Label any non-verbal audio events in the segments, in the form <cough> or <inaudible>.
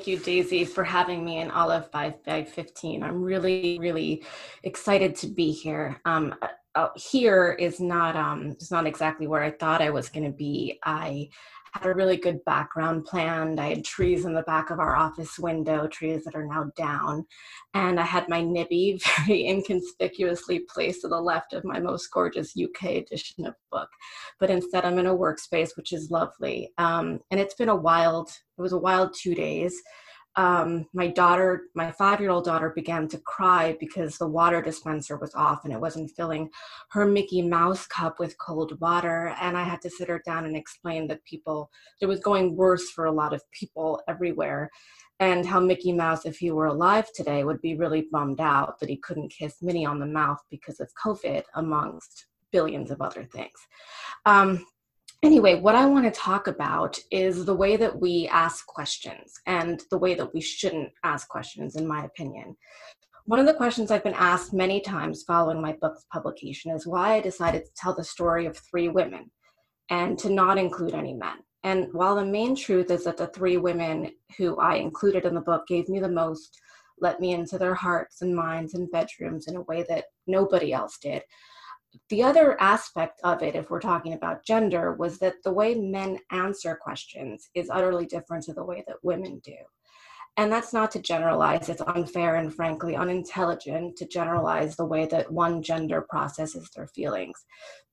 Thank you, Daisy, for having me in Olive by Bag 15. I'm really, really excited to be here. Um, uh, here is not um, is not exactly where I thought I was going to be. I had a really good background planned. I had trees in the back of our office window, trees that are now down. And I had my Nibbie <laughs> very inconspicuously placed to the left of my most gorgeous UK edition of book. But instead, I'm in a workspace, which is lovely. Um, and it's been a wild, it was a wild two days um, my daughter, my five year old daughter, began to cry because the water dispenser was off and it wasn't filling her Mickey Mouse cup with cold water. And I had to sit her down and explain that people, it was going worse for a lot of people everywhere. And how Mickey Mouse, if he were alive today, would be really bummed out that he couldn't kiss Minnie on the mouth because of COVID, amongst billions of other things. Um, anyway, what I want to talk about is the way that we ask questions and the way that we shouldn't ask questions, in my opinion. One of the questions I've been asked many times following my book's publication is why I decided to tell the story of three women and to not include any men. And while the main truth is that the three women who I included in the book gave me the most, let me into their hearts and minds and bedrooms in a way that nobody else did, the other aspect of it, if we're talking about gender, was that the way men answer questions is utterly different to the way that women do. And that's not to generalize, it's unfair and frankly unintelligent to generalize the way that one gender processes their feelings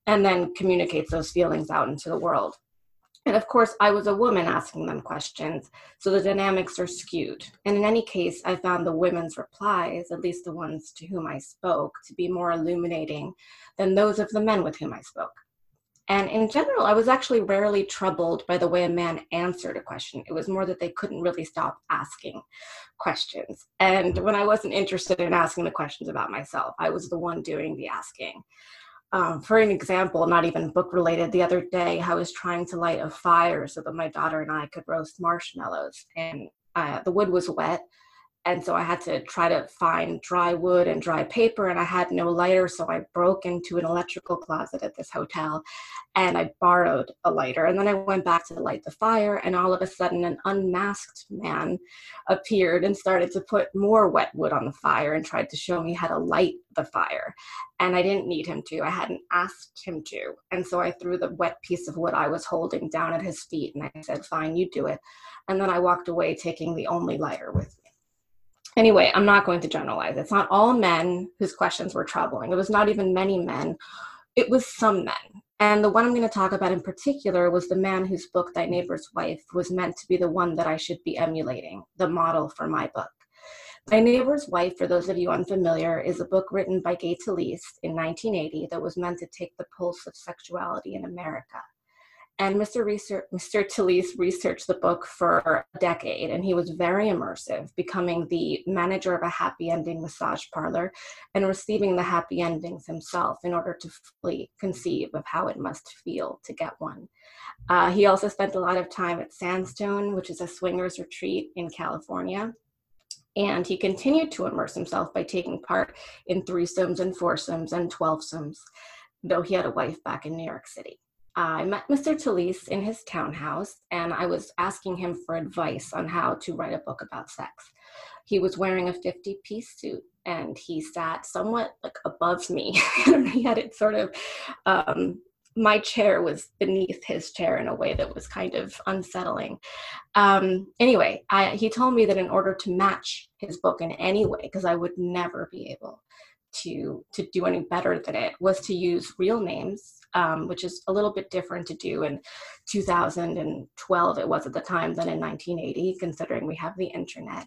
and then communicates those feelings out into the world. And of course, I was a woman asking them questions, so the dynamics are skewed. And in any case, I found the women's replies, at least the ones to whom I spoke, to be more illuminating than those of the men with whom I spoke. And in general, I was actually rarely troubled by the way a man answered a question. It was more that they couldn't really stop asking questions. And when I wasn't interested in asking the questions about myself, I was the one doing the asking. Um, for an example, not even book related, the other day I was trying to light a fire so that my daughter and I could roast marshmallows, and uh, the wood was wet and so I had to try to find dry wood and dry paper, and I had no lighter, so I broke into an electrical closet at this hotel and I borrowed a lighter. And then I went back to light the fire, and all of a sudden, an unmasked man appeared and started to put more wet wood on the fire and tried to show me how to light the fire. And I didn't need him to, I hadn't asked him to. And so I threw the wet piece of wood I was holding down at his feet, and I said, Fine, you do it. And then I walked away, taking the only lighter with me. Anyway, I'm not going to generalize. It's not all men whose questions were troubling. It was not even many men. It was some men. And the one I'm going to talk about in particular was the man whose book, Thy Neighbor's Wife, was meant to be the one that I should be emulating, the model for my book. Thy Neighbor's Wife, for those of you unfamiliar, is a book written by Gay Talese in 1980 that was meant to take the pulse of sexuality in America. And Mr. Research, Mr. Talese researched the book for a decade, and he was very immersive, becoming the manager of a happy ending massage parlor and receiving the happy endings himself in order to fully conceive of how it must feel to get one. Uh, he also spent a lot of time at Sandstone, which is a swingers retreat in California. And he continued to immerse himself by taking part in threesomes and foursomes and twelvesomes, though he had a wife back in New York City. I met Mr. Talese in his townhouse and I was asking him for advice on how to write a book about sex. He was wearing a 50 piece suit and he sat somewhat like above me. <laughs> he had it sort of, um, my chair was beneath his chair in a way that was kind of unsettling. Um, anyway, I, he told me that in order to match his book in any way, because I would never be able to to do any better than it was to use real names um, which is a little bit different to do in 2012 it was at the time than in 1980 considering we have the internet.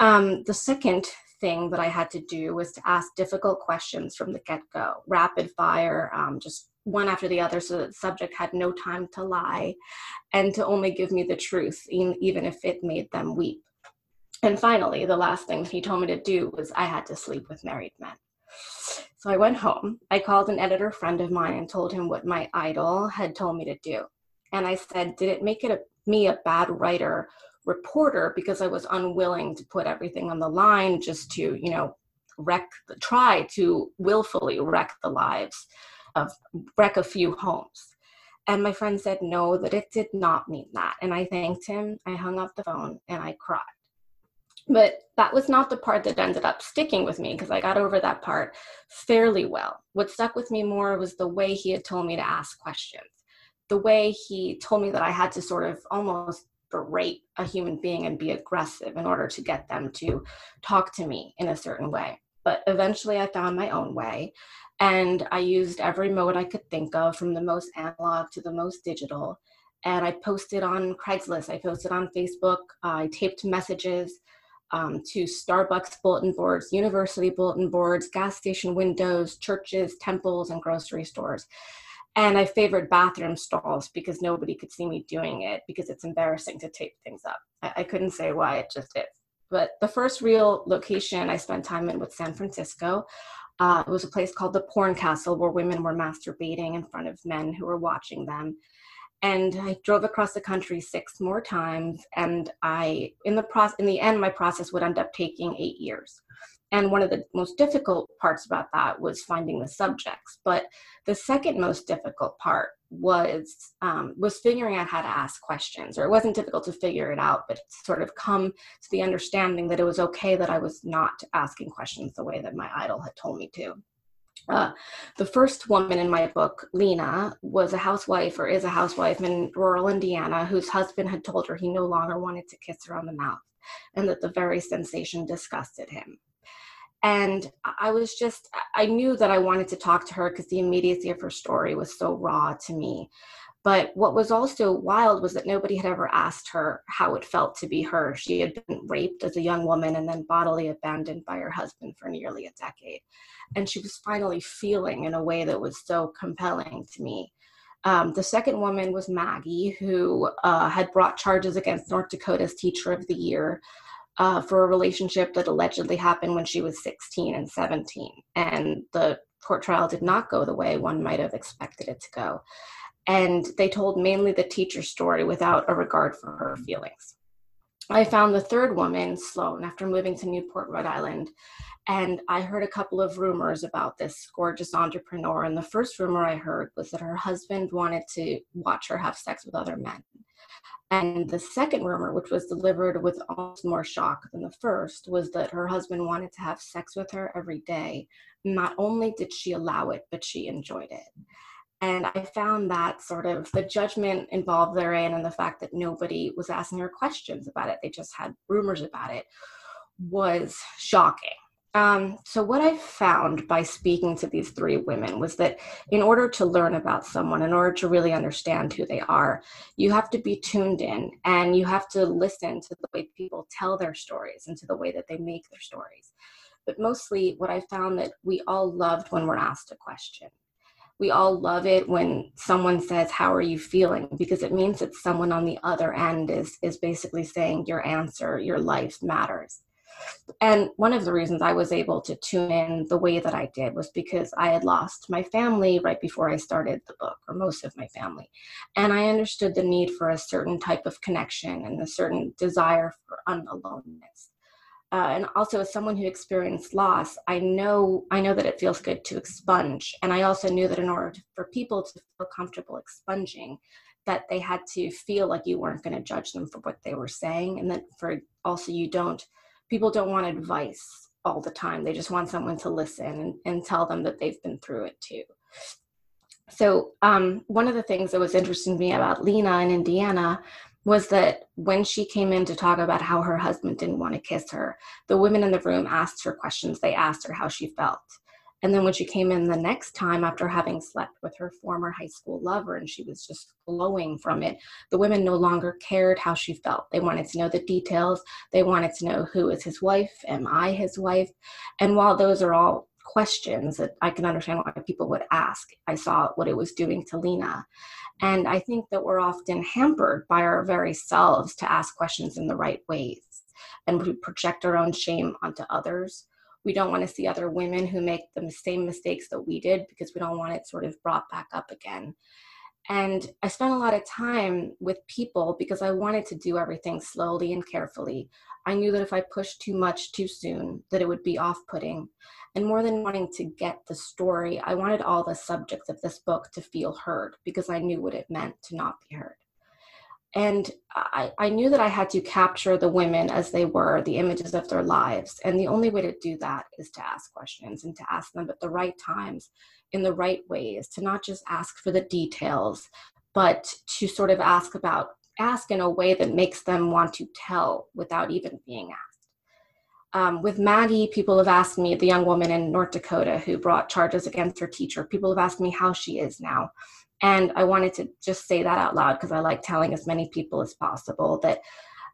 Um, the second thing that i had to do was to ask difficult questions from the get-go. Rapid fire um, just one after the other so that the subject had no time to lie and to only give me the truth even if it made them weep and finally, the last thing he told me to do was I had to sleep with married men. So I went home. I called an editor friend of mine and told him what my idol had told me to do. And I said, Did it make it a, me a bad writer, reporter, because I was unwilling to put everything on the line just to, you know, wreck, try to willfully wreck the lives of, wreck a few homes? And my friend said, no, that it did not mean that. And I thanked him. I hung up the phone and I cried. But that was not the part that ended up sticking with me because I got over that part fairly well. What stuck with me more was the way he had told me to ask questions, the way he told me that I had to sort of almost berate a human being and be aggressive in order to get them to talk to me in a certain way. But eventually I found my own way and I used every mode I could think of from the most analog to the most digital. And I posted on Craigslist, I posted on Facebook, I taped messages um, to Starbucks bulletin boards, university bulletin boards, gas station windows, churches, temples, and grocery stores. And I favored bathroom stalls because nobody could see me doing it because it's embarrassing to tape things up. I, I couldn't say why, it just is. But the first real location I spent time in was San Francisco. Uh, it was a place called the Porn Castle where women were masturbating in front of men who were watching them. And I drove across the country six more times, and I, in the process, in the end, my process would end up taking eight years. And one of the most difficult parts about that was finding the subjects. But the second most difficult part was um, was figuring out how to ask questions. Or it wasn't difficult to figure it out, but sort of come to the understanding that it was okay that I was not asking questions the way that my idol had told me to. Uh, the first woman in my book, Lena, was a housewife or is a housewife in rural Indiana whose husband had told her he no longer wanted to kiss her on the mouth and that the very sensation disgusted him. And i was just i knew that i wanted to talk to her because the immediacy of her story was so raw to me. But what was also wild was that nobody had ever asked her how it felt to be her. She had been raped as a young woman and then bodily abandoned by her husband for nearly a decade and she was finally feeling in a way that was so compelling to me um, the second woman was maggie who uh, had brought charges against north dakota's teacher of the year uh, for a relationship that allegedly happened when she was 16 and 17. And the court trial did not go the way one might have expected it to go. And they told mainly the teacher's story without a regard for her feelings. I found the third woman, Sloane, after moving to Newport, Rhode Island. And I heard a couple of rumors about this gorgeous entrepreneur. And the first rumor I heard was that her husband wanted to watch her have sex with other men. And the second rumor, which was delivered with almost more shock than the first, was that her husband wanted to have sex with her every day. Not only did she allow it, but she enjoyed it. And I found that sort of the judgment involved therein and the fact that nobody was asking her questions about it, they just had rumors about it, was shocking. Um, so, what I found by speaking to these three women was that in order to learn about someone, in order to really understand who they are, you have to be tuned in and you have to listen to the way people tell their stories and to the way that they make their stories. But mostly, what I found that we all loved when we're asked a question. We all love it when someone says, How are you feeling? Because it means that someone on the other end is, is basically saying, Your answer, your life matters and one of the reasons I was able to tune in the way that I did was because I had lost my family right before I started the book, or most of my family. And I understood the need for a certain type of connection and a certain desire for unaloneness. Uh, and also as someone who experienced loss i know i know that it feels good to expunge and i also knew that in order to, for people to feel comfortable expunging that they had to feel like you weren't going to judge them for what they were saying and that for also you don't people don't want advice all the time. They just want someone to listen and, and tell them that they've been through it too. So, um, one of the things that was interesting to me about Lena in Indiana was that when she came in to talk about how her husband didn't want to kiss her, the women in the room asked her questions. They asked her how she felt. And then when she came in the next time after having slept with her former high school lover and she was just glowing from it, the women no longer cared how she felt. They wanted to know the details. They wanted to know who is his wife? Am I his wife? And while those are all questions that I can understand why people would ask, I saw what it was doing to Lena. And I think that we're often hampered by our very selves to ask questions in the right ways and we project our own shame onto others we don't want to see other women who make the same mistakes that we did because we don't want it sort of brought back up again And I spent a lot of time with people because I wanted to do everything slowly and carefully. I knew that if I pushed too much too soon, that it would be off putting. And more than wanting to get the story, I wanted all the subjects of this book to feel heard because I knew what it meant to not be heard. And I, I knew that I had to capture the women as they were, the images of their lives. And the only way to do that is to ask questions and to ask them at the right times, in the right ways, to not just ask for the details, but to sort of ask about, ask in a way that makes them want to tell without even being asked. Um, with Maggie, people have asked me, the young woman in North Dakota who brought charges against her teacher, people have asked me how she is now. And I wanted to just say that out loud because I like telling as many people as possible that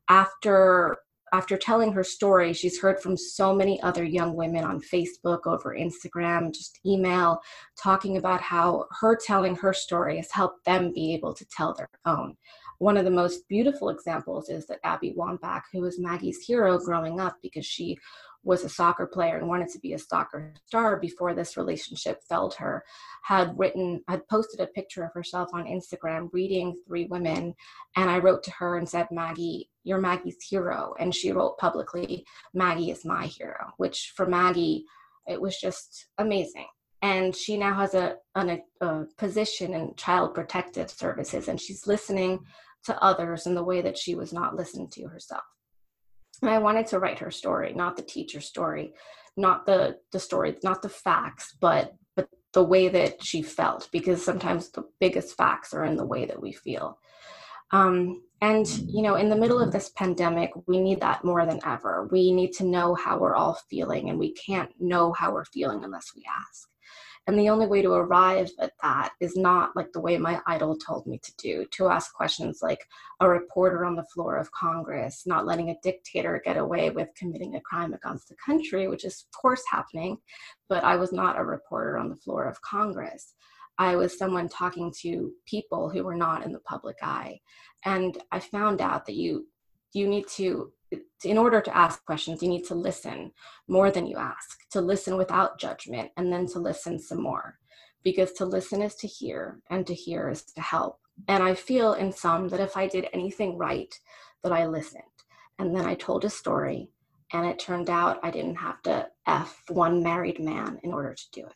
after after telling her story, she's heard from so many other young women on Facebook, over Instagram, just email, talking about how her telling her story has helped them be able to tell their own. One of the most beautiful examples is that Abby Wambach, who was Maggie's hero growing up because she was a soccer player and wanted to be a soccer star before this relationship felled her, had written, had posted a picture of herself on Instagram reading three women. And I wrote to her and said, Maggie, you're Maggie's hero. And she wrote publicly, Maggie is my hero, which for Maggie, it was just amazing. And she now has a, a, a position in child protective services, and she's listening to others in the way that she was not listened to herself. And I wanted to write her story, not the teacher's story, not the the story, not the facts, but but the way that she felt, because sometimes the biggest facts are in the way that we feel. Um, and you know, in the middle of this pandemic, we need that more than ever. We need to know how we're all feeling, and we can't know how we're feeling unless we ask. And the only way to arrive at that is not like the way my idol told me to do, to ask questions like a reporter on the floor of Congress, not letting a dictator get away with committing a crime against the country, which is, of course, happening. But I was not a reporter on the floor of Congress. I was someone talking to people who were not in the public eye. And I found out that you you need to in order to ask questions, you need to listen more than you ask, to listen without judgment, and then to listen some more. Because to listen is to hear, and to hear is to help. And I feel in some that if I did anything right, that I listened. And then I told a story, and it turned out I didn't have to F one married man in order to do it.